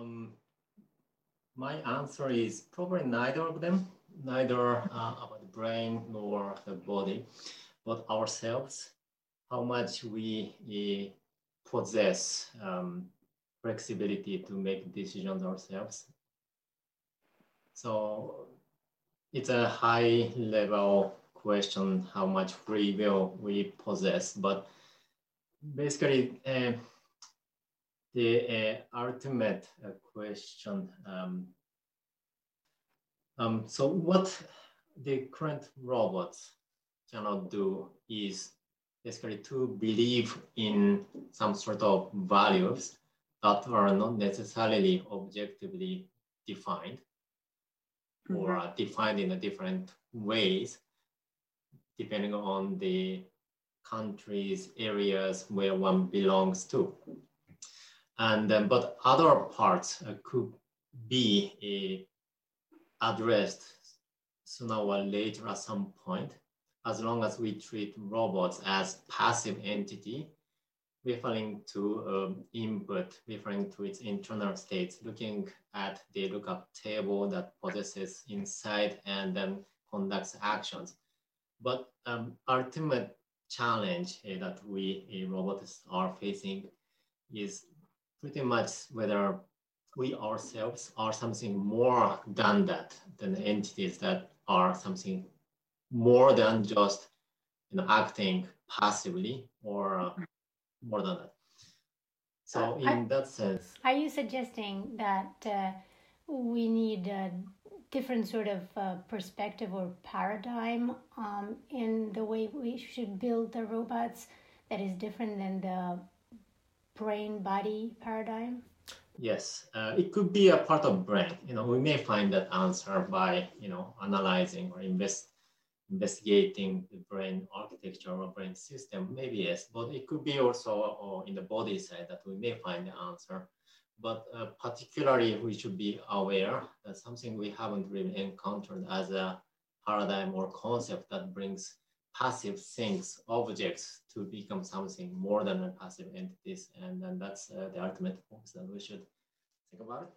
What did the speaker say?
Um, my answer is probably neither of them, neither uh, about the brain nor the body, but ourselves, how much we uh, possess um, flexibility to make decisions ourselves. So it's a high level question how much free will we possess, but basically uh, the uh, ultimate uh, question. Um, um, so what the current robots cannot do is basically to believe in some sort of values that are not necessarily objectively defined mm -hmm. or defined in a different ways depending on the countries, areas where one belongs to. And um, but other parts uh, could be uh, addressed sooner or later at some point, as long as we treat robots as passive entity, referring to um, input, referring to its internal states, looking at the lookup table that possesses inside and then conducts actions. But um, ultimate challenge uh, that we uh, robots are facing is pretty much whether we ourselves are something more than that, than entities that are something more than just you know, acting passively or uh, more than that. So in I, that sense. Are you suggesting that uh, we need a different sort of uh, perspective or paradigm um, in the way we should build the robots that is different than the brain body paradigm? Yes, uh, it could be a part of brain. You know, we may find that answer by you know analyzing or invest, investigating the brain architecture or brain system. Maybe yes, but it could be also in the body side that we may find the answer. But uh, particularly, we should be aware that something we haven't really encountered as a paradigm or concept that brings passive things, objects, to become something more than a passive entities. And then that's uh, the ultimate focus that we should think about.